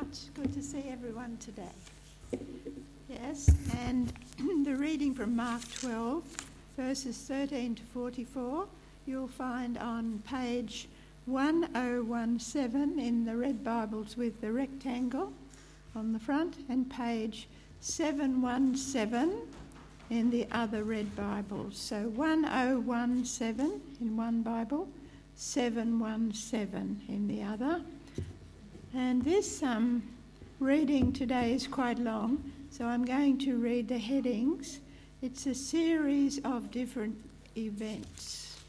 much. Good to see everyone today. Yes, and the reading from Mark 12, verses 13 to 44, you'll find on page 1017 in the red Bibles with the rectangle on the front, and page 717 in the other red Bibles. So 1017 in one Bible, 717 in the other. And this um, reading today is quite long, so I'm going to read the headings. It's a series of different events.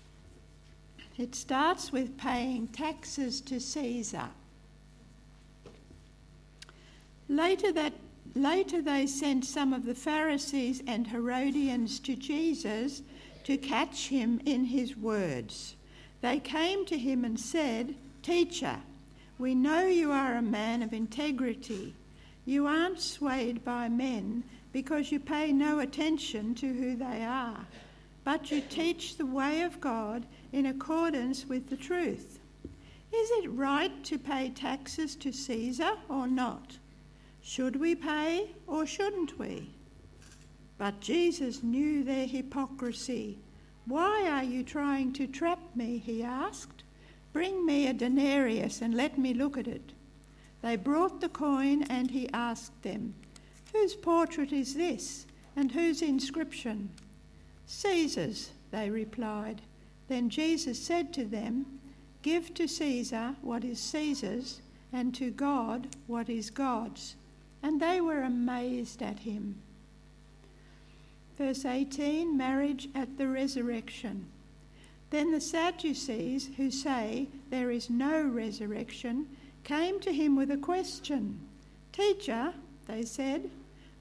It starts with paying taxes to Caesar. Later that later they sent some of the Pharisees and Herodians to Jesus to catch him in his words. They came to him and said, Teacher, we know you are a man of integrity. You aren't swayed by men because you pay no attention to who they are, but you teach the way of God in accordance with the truth. Is it right to pay taxes to Caesar or not? Should we pay or shouldn't we? But Jesus knew their hypocrisy. Why are you trying to trap me? he asked. Bring me a denarius and let me look at it. They brought the coin, and he asked them, Whose portrait is this, and whose inscription? Caesar's, they replied. Then Jesus said to them, Give to Caesar what is Caesar's, and to God what is God's. And they were amazed at him. Verse 18 Marriage at the resurrection. Then the Sadducees, who say there is no resurrection, came to him with a question. Teacher, they said,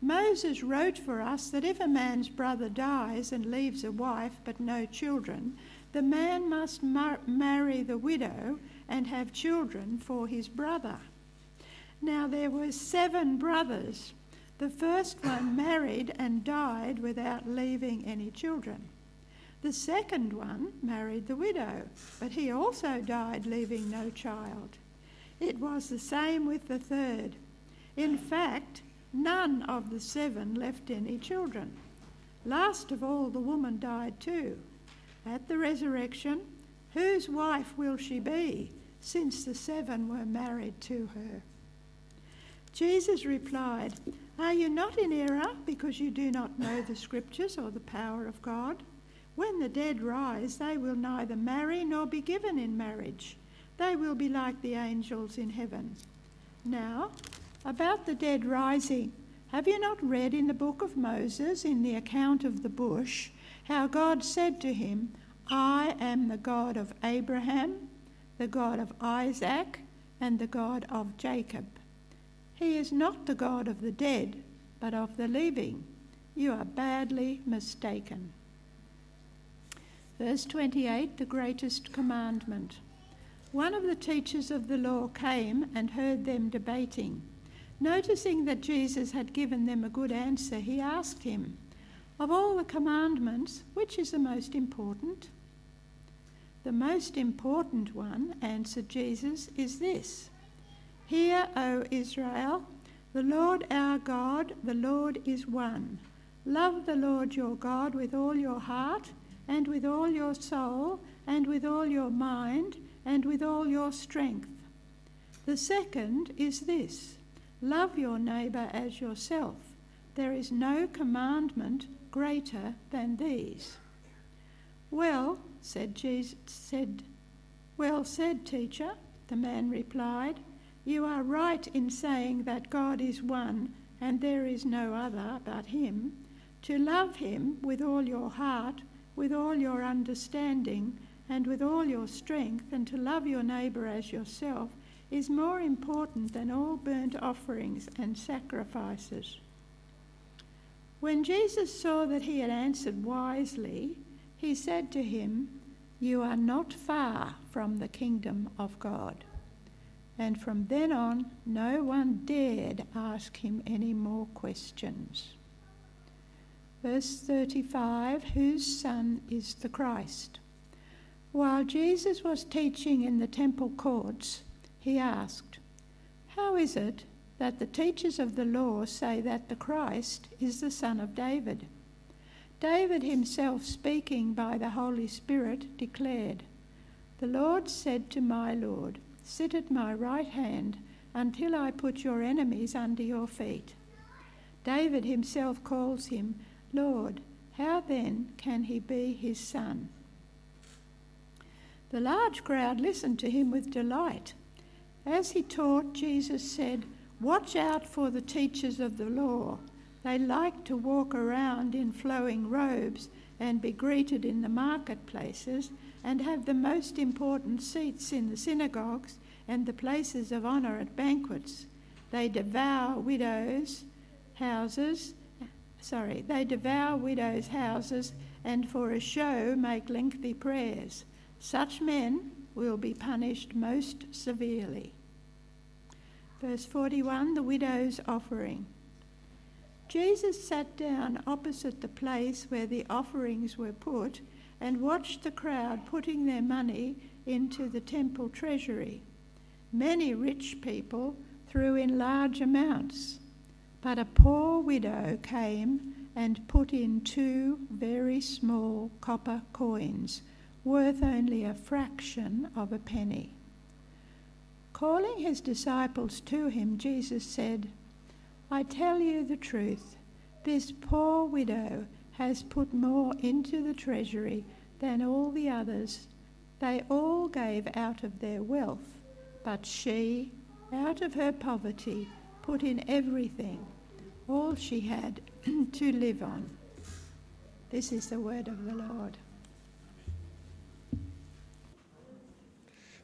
Moses wrote for us that if a man's brother dies and leaves a wife but no children, the man must mar- marry the widow and have children for his brother. Now there were seven brothers. The first one married and died without leaving any children. The second one married the widow, but he also died, leaving no child. It was the same with the third. In fact, none of the seven left any children. Last of all, the woman died too. At the resurrection, whose wife will she be, since the seven were married to her? Jesus replied, Are you not in error because you do not know the Scriptures or the power of God? When the dead rise, they will neither marry nor be given in marriage. They will be like the angels in heaven. Now, about the dead rising, have you not read in the book of Moses, in the account of the bush, how God said to him, I am the God of Abraham, the God of Isaac, and the God of Jacob. He is not the God of the dead, but of the living. You are badly mistaken. Verse 28 the greatest commandment. One of the teachers of the law came and heard them debating. Noticing that Jesus had given them a good answer, he asked him, Of all the commandments, which is the most important? The most important one, answered Jesus, is this Hear, O Israel, the Lord our God, the Lord is one. Love the Lord your God with all your heart and with all your soul, and with all your mind, and with all your strength. The second is this love your neighbour as yourself. There is no commandment greater than these. Well, said Jesus, said, well said, teacher, the man replied. You are right in saying that God is one and there is no other but Him. To love Him with all your heart, with all your understanding and with all your strength, and to love your neighbour as yourself, is more important than all burnt offerings and sacrifices. When Jesus saw that he had answered wisely, he said to him, You are not far from the kingdom of God. And from then on, no one dared ask him any more questions. Verse 35 Whose son is the Christ? While Jesus was teaching in the temple courts, he asked, How is it that the teachers of the law say that the Christ is the son of David. David himself, speaking by the Holy Spirit, declared, The Lord said to my Lord, Sit at my right hand until I put your enemies under your feet. David himself calls him Lord. How then can he be his son? The large crowd listened to him with delight. As he taught, Jesus said, Watch out for the teachers of the law. They like to walk around in flowing robes and be greeted in the marketplaces and have the most important seats in the synagogues and the places of honour at banquets. They devour widows' houses, sorry, they devour widows' houses and for a show make lengthy prayers. Such men will be punished most severely. Verse 41 The widow's offering. Jesus sat down opposite the place where the offerings were put and watched the crowd putting their money into the temple treasury. Many rich people threw in large amounts, but a poor widow came and put in two very small copper coins worth only a fraction of a penny. Calling his disciples to him, Jesus said, I tell you the truth, this poor widow has put more into the treasury than all the others. They all gave out of their wealth, but she, out of her poverty, put in everything, all she had to live on. This is the word of the Lord.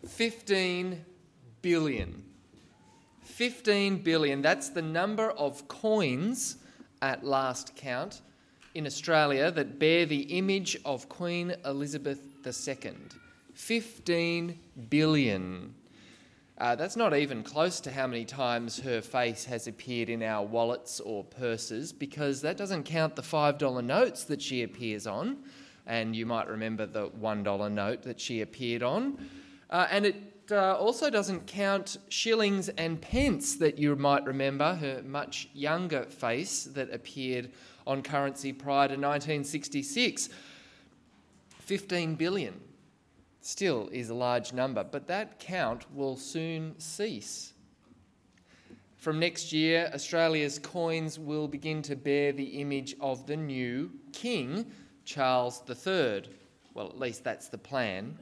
15 billion. 15 billion. That's the number of coins at last count in Australia that bear the image of Queen Elizabeth II. 15 billion. Uh, that's not even close to how many times her face has appeared in our wallets or purses because that doesn't count the $5 notes that she appears on. And you might remember the $1 note that she appeared on. Uh, and it uh, also doesn't count shillings and pence that you might remember, her much younger face that appeared on currency prior to 1966. 15 billion still is a large number, but that count will soon cease. From next year, Australia's coins will begin to bear the image of the new King, Charles III. Well, at least that's the plan.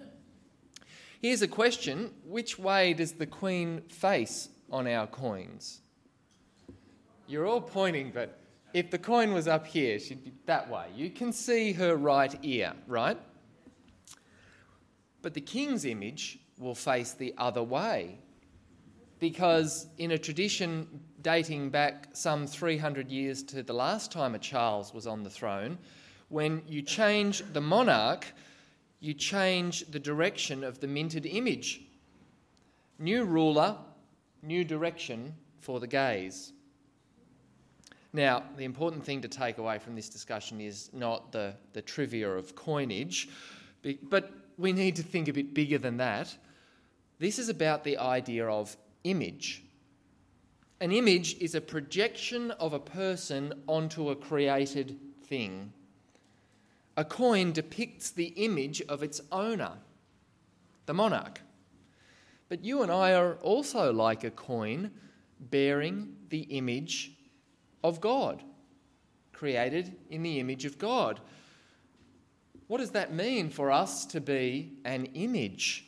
Here's a question Which way does the Queen face on our coins? You're all pointing, but if the coin was up here, she'd be that way. You can see her right ear, right? But the king's image will face the other way. Because in a tradition dating back some 300 years to the last time a Charles was on the throne, when you change the monarch, you change the direction of the minted image. New ruler, new direction for the gaze. Now, the important thing to take away from this discussion is not the, the trivia of coinage, but we need to think a bit bigger than that. This is about the idea of image. An image is a projection of a person onto a created thing. A coin depicts the image of its owner, the monarch. But you and I are also like a coin bearing the image of God, created in the image of God. What does that mean for us to be an image?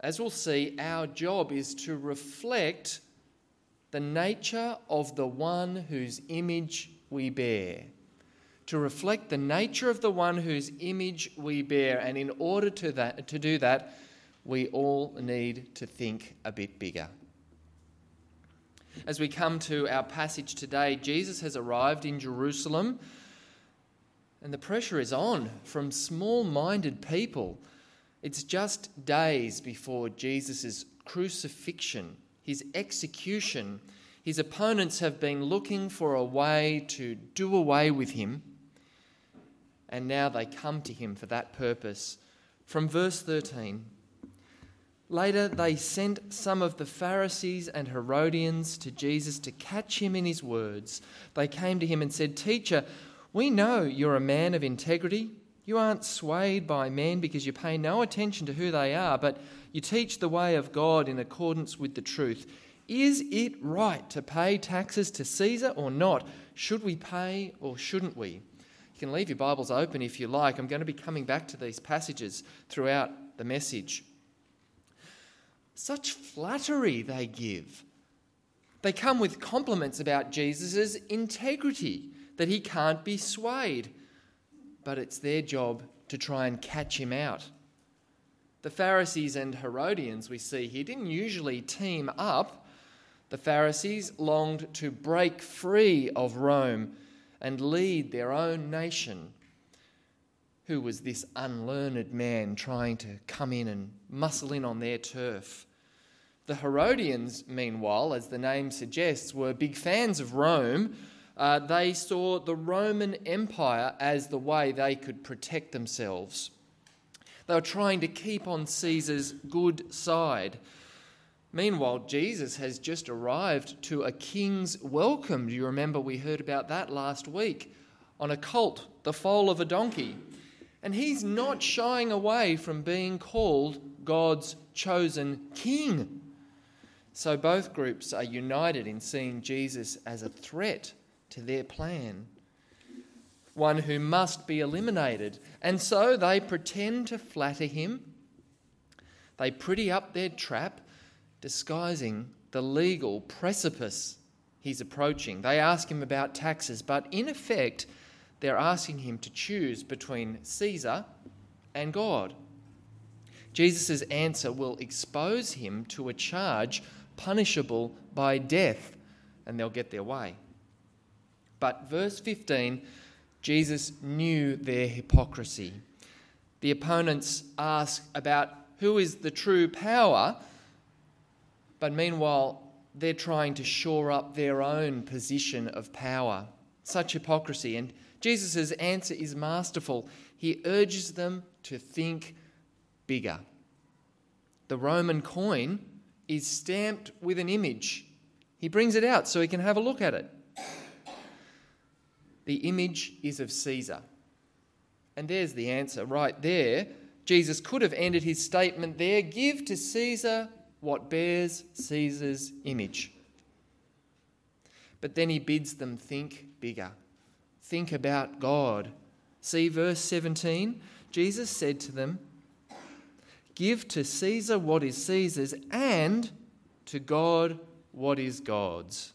As we'll see, our job is to reflect the nature of the one whose image we bear to reflect the nature of the one whose image we bear. And in order to, that, to do that, we all need to think a bit bigger. As we come to our passage today, Jesus has arrived in Jerusalem, and the pressure is on from small minded people. It's just days before Jesus' crucifixion, his execution. His opponents have been looking for a way to do away with him and now they come to him for that purpose. From verse 13 Later, they sent some of the Pharisees and Herodians to Jesus to catch him in his words. They came to him and said, Teacher, we know you're a man of integrity. You aren't swayed by men because you pay no attention to who they are, but you teach the way of God in accordance with the truth. Is it right to pay taxes to Caesar or not? Should we pay or shouldn't we? You can leave your Bibles open if you like. I'm going to be coming back to these passages throughout the message. Such flattery they give. They come with compliments about Jesus' integrity, that he can't be swayed. But it's their job to try and catch him out. The Pharisees and Herodians we see here didn't usually team up. The Pharisees longed to break free of Rome and lead their own nation. Who was this unlearned man trying to come in and muscle in on their turf? The Herodians, meanwhile, as the name suggests, were big fans of Rome. Uh, they saw the Roman Empire as the way they could protect themselves. They were trying to keep on Caesar's good side. Meanwhile, Jesus has just arrived to a king's welcome. Do you remember we heard about that last week on a colt, the foal of a donkey? And he's not shying away from being called God's chosen king. So both groups are united in seeing Jesus as a threat to their plan, one who must be eliminated. And so they pretend to flatter him. They pretty up their trap, disguising the legal precipice he's approaching. They ask him about taxes, but in effect, they're asking him to choose between Caesar and God. Jesus' answer will expose him to a charge punishable by death, and they'll get their way. But verse 15, Jesus knew their hypocrisy. The opponents ask about who is the true power, but meanwhile, they're trying to shore up their own position of power. Such hypocrisy. And Jesus' answer is masterful. He urges them to think bigger. The Roman coin is stamped with an image. He brings it out so he can have a look at it. The image is of Caesar. And there's the answer right there. Jesus could have ended his statement there give to Caesar what bears Caesar's image. But then he bids them think bigger, think about God. See verse 17? Jesus said to them, Give to Caesar what is Caesar's, and to God what is God's.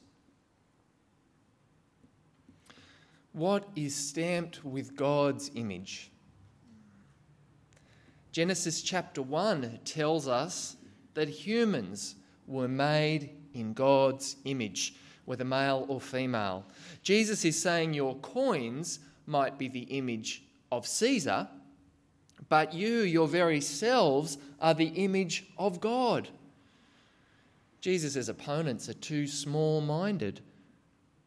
What is stamped with God's image? Genesis chapter 1 tells us that humans were made in God's image, whether male or female. Jesus is saying your coins might be the image of Caesar, but you, your very selves, are the image of God. Jesus' opponents are too small minded.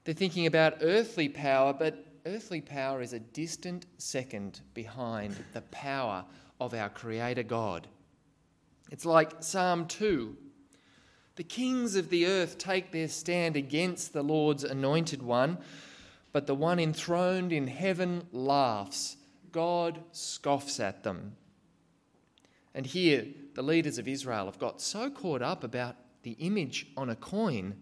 They're thinking about earthly power, but earthly power is a distant second behind the power of our Creator God. It's like Psalm 2. The kings of the earth take their stand against the Lord's anointed one, but the one enthroned in heaven laughs God scoffs at them. And here, the leaders of Israel have got so caught up about the image on a coin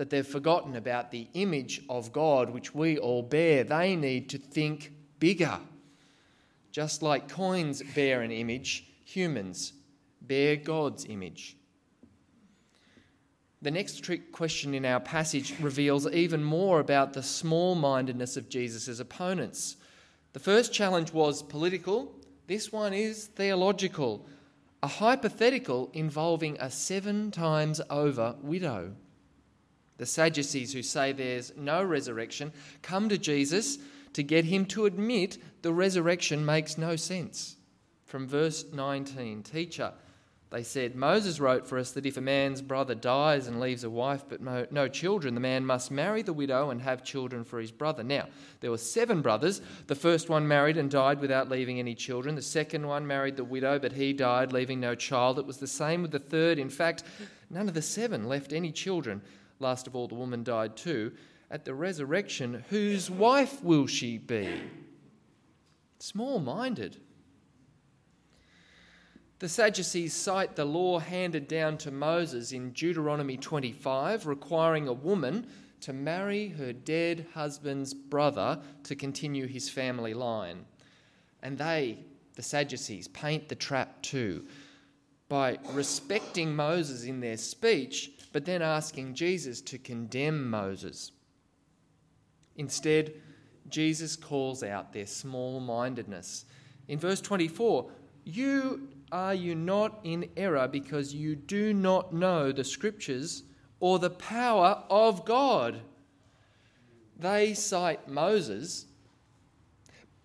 that they've forgotten about the image of God which we all bear. They need to think bigger. Just like coins bear an image, humans bear God's image. The next trick question in our passage reveals even more about the small mindedness of Jesus' opponents. The first challenge was political, this one is theological, a hypothetical involving a seven times over widow. The Sadducees, who say there's no resurrection, come to Jesus to get him to admit the resurrection makes no sense. From verse 19 Teacher, They said, Moses wrote for us that if a man's brother dies and leaves a wife but no children, the man must marry the widow and have children for his brother. Now, there were seven brothers. The first one married and died without leaving any children. The second one married the widow, but he died, leaving no child. It was the same with the third. In fact, none of the seven left any children. Last of all, the woman died too. At the resurrection, whose wife will she be? Small minded. The Sadducees cite the law handed down to Moses in Deuteronomy 25, requiring a woman to marry her dead husband's brother to continue his family line. And they, the Sadducees, paint the trap too by respecting Moses in their speech, but then asking Jesus to condemn Moses. Instead, Jesus calls out their small mindedness. In verse 24, you are you not in error because you do not know the scriptures or the power of God? They cite Moses,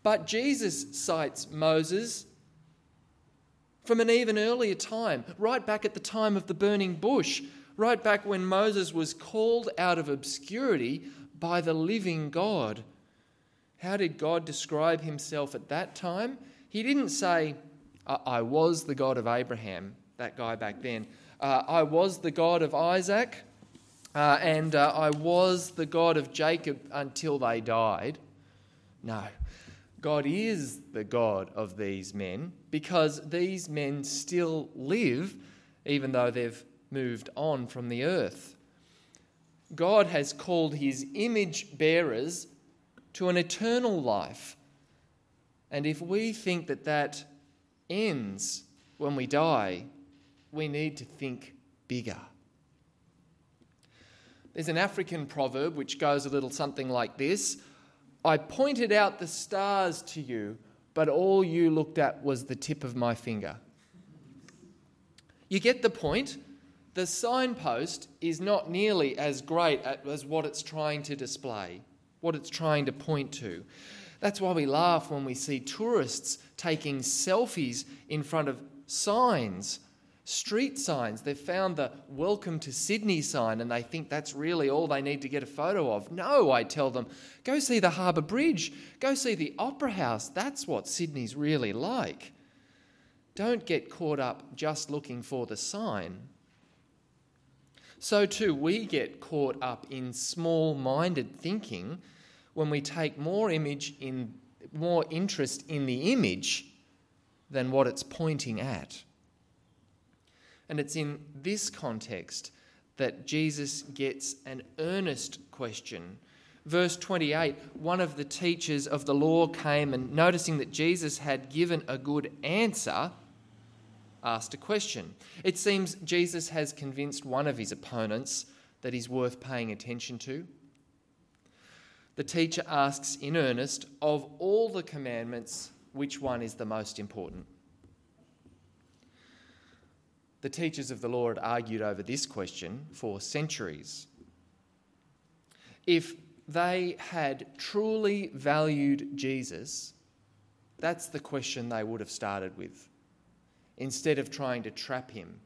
but Jesus cites Moses from an even earlier time, right back at the time of the burning bush, right back when Moses was called out of obscurity by the living God. How did God describe himself at that time? He didn't say, I was the God of Abraham, that guy back then. Uh, I was the God of Isaac, uh, and uh, I was the God of Jacob until they died. No, God is the God of these men because these men still live, even though they've moved on from the earth. God has called his image bearers to an eternal life. And if we think that that ends when we die, we need to think bigger. There's an African proverb which goes a little something like this I pointed out the stars to you, but all you looked at was the tip of my finger. You get the point? The signpost is not nearly as great as what it's trying to display, what it's trying to point to. That's why we laugh when we see tourists taking selfies in front of signs, street signs. They've found the Welcome to Sydney sign and they think that's really all they need to get a photo of. No, I tell them, go see the Harbour Bridge, go see the Opera House. That's what Sydney's really like. Don't get caught up just looking for the sign. So, too, we get caught up in small minded thinking when we take more image in more interest in the image than what it's pointing at. And it's in this context that Jesus gets an earnest question. Verse 28 one of the teachers of the law came and, noticing that Jesus had given a good answer, asked a question. It seems Jesus has convinced one of his opponents that he's worth paying attention to the teacher asks in earnest, Of all the commandments, which one is the most important? The teachers of the law had argued over this question for centuries. If they had truly valued Jesus, that's the question they would have started with, instead of trying to trap him.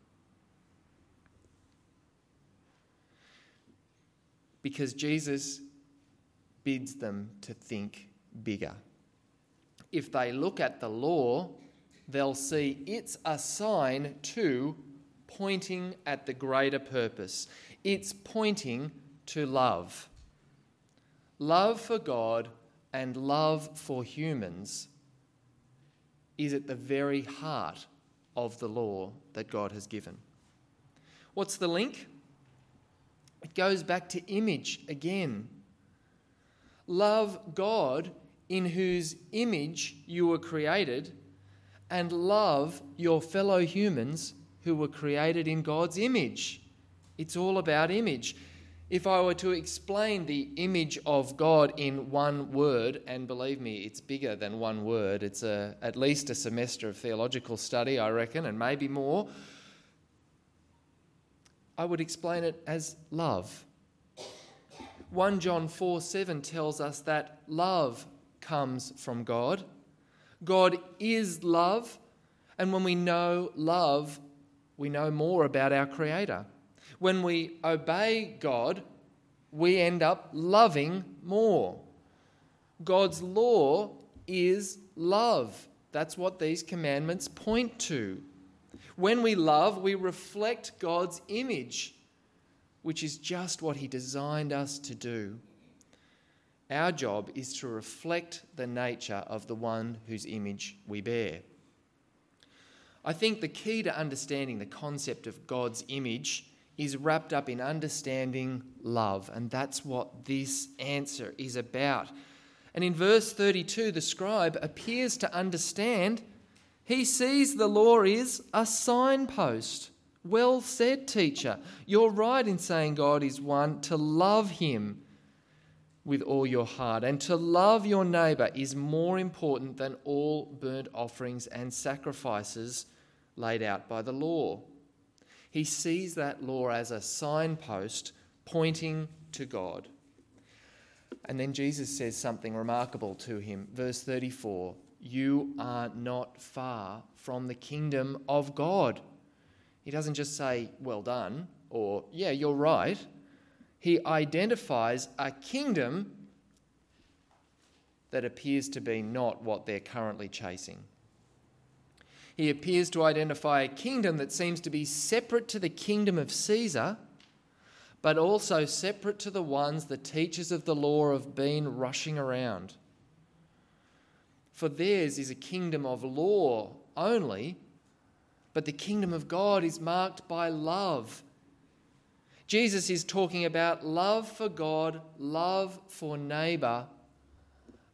Because Jesus bids them to think bigger. If they look at the law, they'll see it's a sign to pointing at the greater purpose. It's pointing to love. Love for God and love for humans is at the very heart of the law that God has given. What's the link? It goes back to image again. Love God in whose image you were created, and love your fellow humans who were created in God's image. It's all about image. If I were to explain the image of God in one word, and believe me, it's bigger than one word, it's a, at least a semester of theological study, I reckon, and maybe more, I would explain it as love. 1 John 4 7 tells us that love comes from God. God is love, and when we know love, we know more about our Creator. When we obey God, we end up loving more. God's law is love. That's what these commandments point to. When we love, we reflect God's image, which is just what He designed us to do. Our job is to reflect the nature of the one whose image we bear. I think the key to understanding the concept of God's image is wrapped up in understanding love, and that's what this answer is about. And in verse 32, the scribe appears to understand. He sees the law is a signpost. Well said, teacher. You're right in saying God is one to love him with all your heart. And to love your neighbour is more important than all burnt offerings and sacrifices laid out by the law. He sees that law as a signpost pointing to God. And then Jesus says something remarkable to him. Verse 34 You are not far from the kingdom of God. He doesn't just say, Well done, or Yeah, you're right he identifies a kingdom that appears to be not what they're currently chasing. He appears to identify a kingdom that seems to be separate to the kingdom of Caesar, but also separate to the ones the teachers of the law have been rushing around. For theirs is a kingdom of law only, but the kingdom of God is marked by love Jesus is talking about love for God, love for neighbour,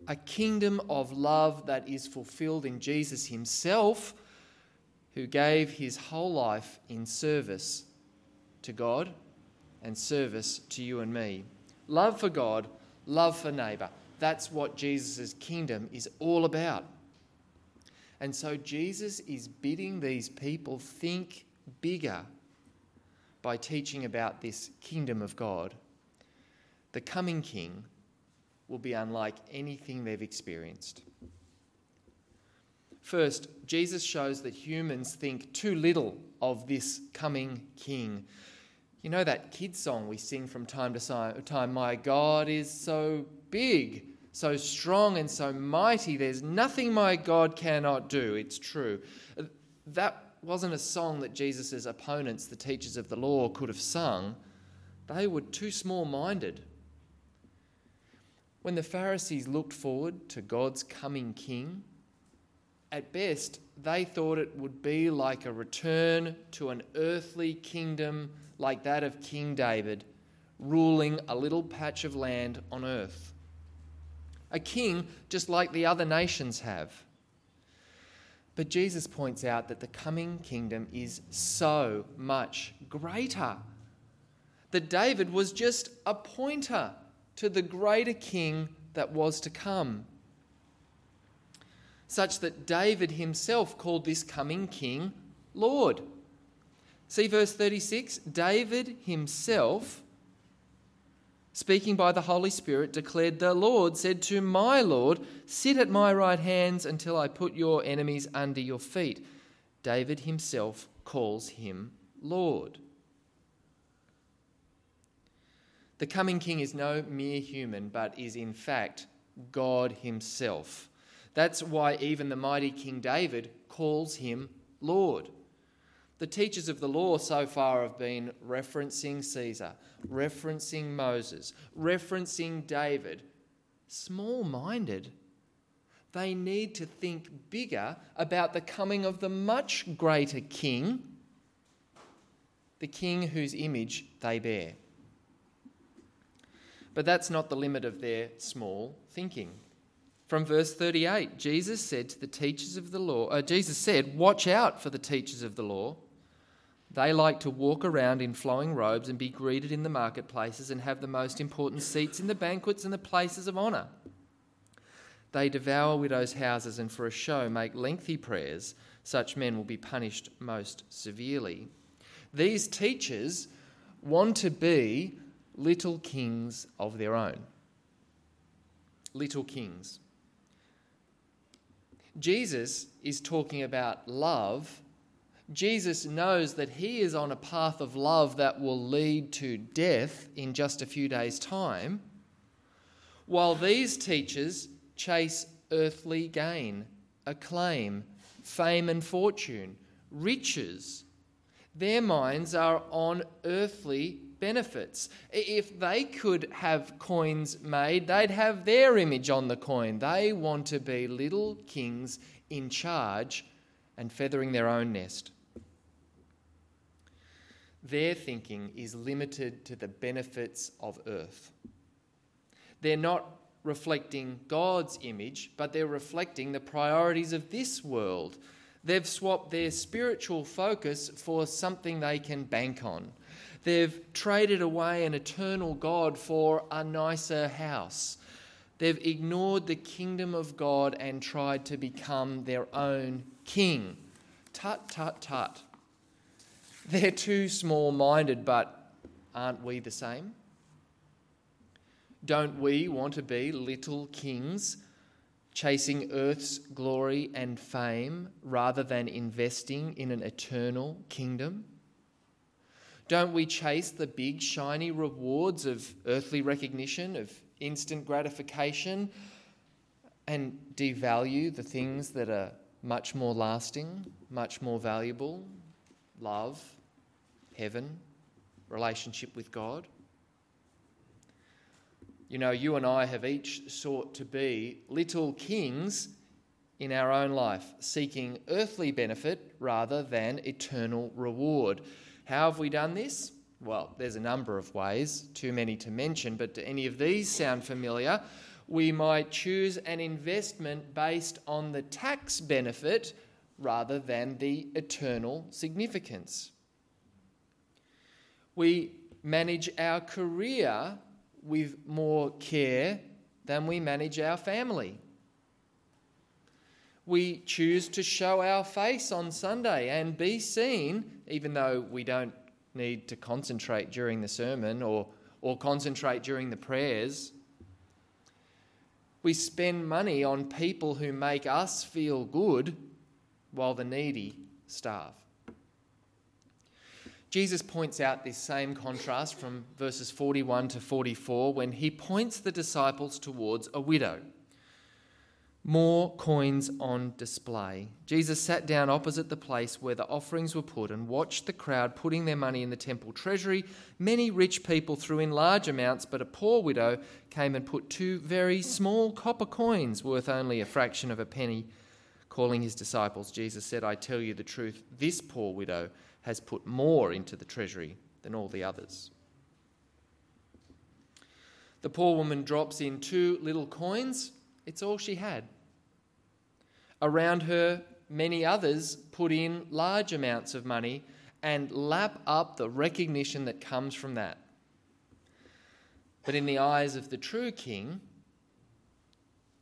a kingdom of love that is fulfilled in Jesus himself, who gave his whole life in service to God and service to you and me. Love for God, love for neighbour. That's what Jesus' kingdom is all about. And so Jesus is bidding these people think bigger by teaching about this kingdom of God, the coming king will be unlike anything they've experienced. First, Jesus shows that humans think too little of this coming king. You know that kid song we sing from time to time, My God is so big, so strong, and so mighty, there's nothing my God cannot do. It's true. That wasn't a song that Jesus' opponents, the teachers of the law, could have sung. They were too small minded. When the Pharisees looked forward to God's coming king, at best, they thought it would be like a return to an earthly kingdom like that of King David, ruling a little patch of land on earth. A king just like the other nations have. But Jesus points out that the coming kingdom is so much greater. That David was just a pointer to the greater king that was to come. Such that David himself called this coming king Lord. See verse 36? David himself speaking by the Holy Spirit, declared, The Lord said to my Lord, Sit at my right hands until I put your enemies under your feet. David himself calls him Lord. The coming king is no mere human, but is in fact God himself. That's why even the mighty King David calls him Lord. The teachers of the law so far have been referencing Caesar, referencing Moses, referencing David. Small minded. They need to think bigger about the coming of the much greater king, the king whose image they bear. But that's not the limit of their small thinking. From verse 38, Jesus said to the teachers of the law, uh, Jesus said, Watch out for the teachers of the law they like to walk around in flowing robes and be greeted in the marketplaces and have the most important seats in the banquets and the places of honour. They devour widows' houses and for a show make lengthy prayers. Such men will be punished most severely. These teachers want to be little kings of their own. Little kings. Jesus is talking about love Jesus knows that he is on a path of love that will lead to death in just a few days' time, while these teachers chase earthly gain, acclaim, fame and fortune, riches. Their minds are on earthly benefits. If they could have coins made, they'd have their image on the coin. They want to be little kings in charge and feathering their own nest. Their thinking is limited to the benefits of earth. They're not reflecting God's image, but they're reflecting the priorities of this world. They've swapped their spiritual focus for something they can bank on. They've traded away an eternal God for a nicer house. They've ignored the kingdom of God and tried to become their own king. Tut, tut, tut. They're too small minded, but aren't we the same? Don't we want to be little kings, chasing earth's glory and fame rather than investing in an eternal kingdom? Don't we chase the big, shiny rewards of earthly recognition, of instant gratification, and devalue the things that are much more lasting, much more valuable? Love, heaven, relationship with God? You know, you and I have each sought to be little kings in our own life, seeking earthly benefit rather than eternal reward. How have we done this? Well, there's a number of ways, too many to mention, but do any of these sound familiar? We might choose an investment based on the tax benefit rather than the eternal significance. We manage our career with more care than we manage our family. We choose to show our face on Sunday and be seen, even though we don't need to concentrate during the sermon or, or concentrate during the prayers. We spend money on people who make us feel good while the needy starve. Jesus points out this same contrast from verses 41 to 44 when he points the disciples towards a widow. More coins on display. Jesus sat down opposite the place where the offerings were put and watched the crowd putting their money in the temple treasury. Many rich people threw in large amounts, but a poor widow came and put two very small copper coins worth only a fraction of a penny. Calling his disciples, Jesus said, I tell you the truth, this poor widow has put more into the treasury than all the others. The poor woman drops in two little coins. It's all she had. Around her, many others put in large amounts of money and lap up the recognition that comes from that. But in the eyes of the true king,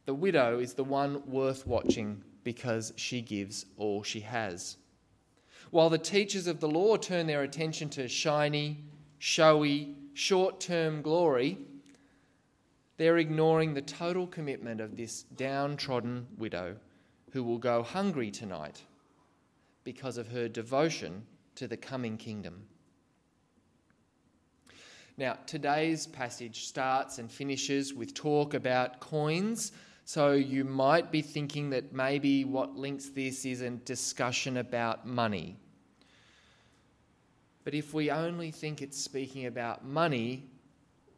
the widow is the one worth watching because she gives all she has while the teachers of the law turn their attention to shiny, showy, short term glory, they're ignoring the total commitment of this downtrodden widow who will go hungry tonight because of her devotion to the coming kingdom. Now, today's passage starts and finishes with talk about coins so you might be thinking that maybe what links this is a discussion about money. But if we only think it's speaking about money,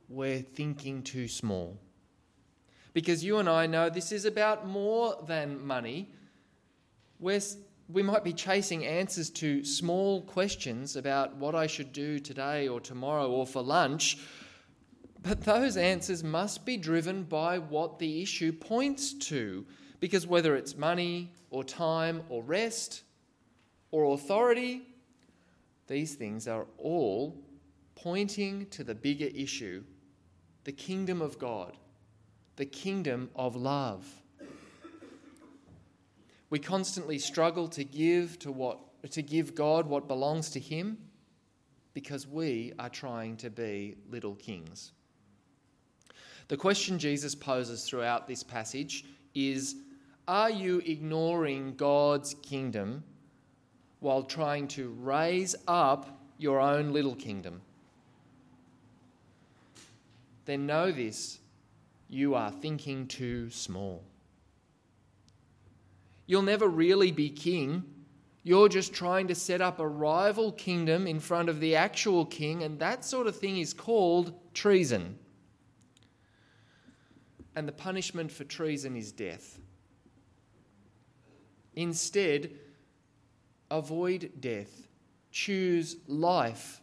we're thinking too small. Because you and I know this is about more than money. We're, we might be chasing answers to small questions about what I should do today or tomorrow or for lunch but those answers must be driven by what the issue points to, because whether it's money or time or rest or authority, these things are all pointing to the bigger issue the kingdom of God, the kingdom of love. We constantly struggle to give to what to give God what belongs to him because we are trying to be little kings. The question Jesus poses throughout this passage is Are you ignoring God's kingdom while trying to raise up your own little kingdom, then know this you are thinking too small. You'll never really be king. You're just trying to set up a rival kingdom in front of the actual king, and that sort of thing is called treason. And the punishment for treason is death. Instead, avoid death, choose life,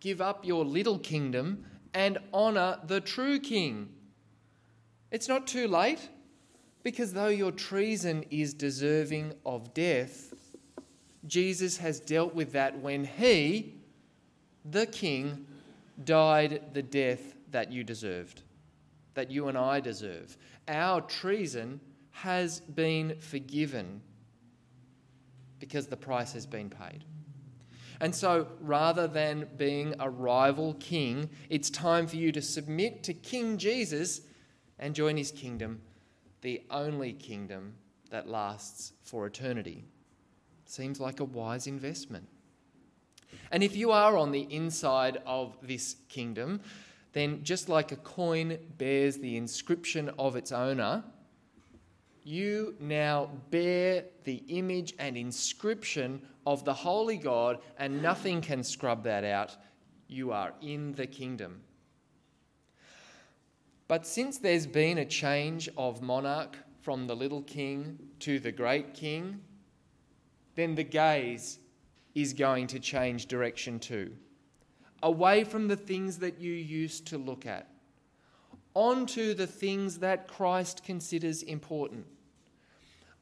give up your little kingdom, and honour the true king. It's not too late, because though your treason is deserving of death, Jesus has dealt with that when he, the king, died the death that you deserved, that you and I deserve. Our treason has been forgiven because the price has been paid. And so, rather than being a rival king, it's time for you to submit to King Jesus and join his kingdom, the only kingdom that lasts for eternity. Seems like a wise investment. And if you are on the inside of this kingdom, then just like a coin bears the inscription of its owner, you now bear the image and inscription of the Holy God, and nothing can scrub that out. You are in the kingdom. But since there's been a change of monarch from the little king to the great king, then the gaze is going to change direction too. Away from the things that you used to look at, onto the things that Christ considers important.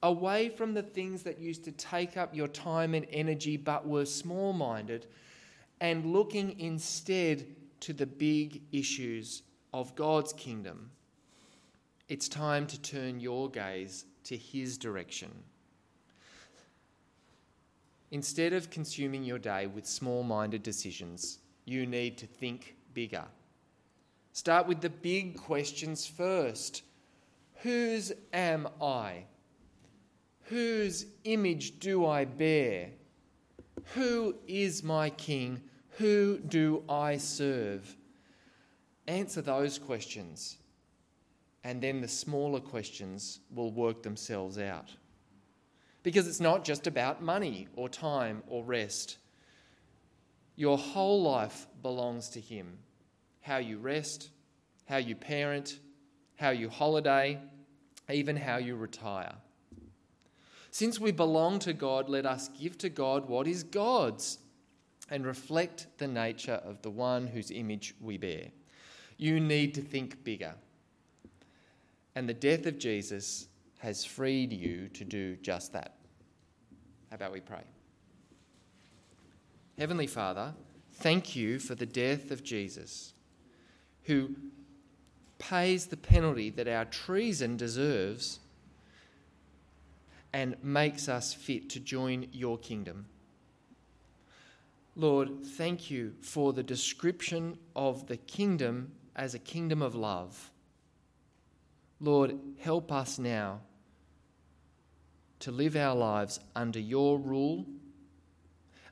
Away from the things that used to take up your time and energy but were small minded, and looking instead to the big issues of God's kingdom. It's time to turn your gaze to His direction. Instead of consuming your day with small minded decisions, you need to think bigger. Start with the big questions first Whose am I? Whose image do I bear? Who is my king? Who do I serve? Answer those questions, and then the smaller questions will work themselves out. Because it's not just about money or time or rest. Your whole life belongs to Him. How you rest, how you parent, how you holiday, even how you retire. Since we belong to God, let us give to God what is God's and reflect the nature of the one whose image we bear. You need to think bigger. And the death of Jesus has freed you to do just that. How about we pray? Heavenly Father, thank you for the death of Jesus, who pays the penalty that our treason deserves and makes us fit to join your kingdom. Lord, thank you for the description of the kingdom as a kingdom of love Lord, help us now to live our lives under your rule,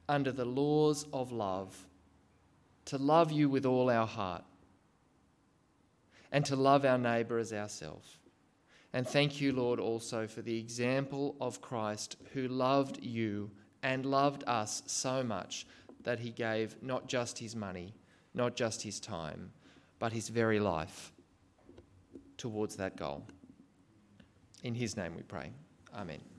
under the laws of love, to love you with all our heart, and to love our neighbour as ourselves. And thank you, Lord, also for the example of Christ who loved you and loved us so much that he gave not just his money, not just his time, but his very life towards that goal. In his name we pray. Amen.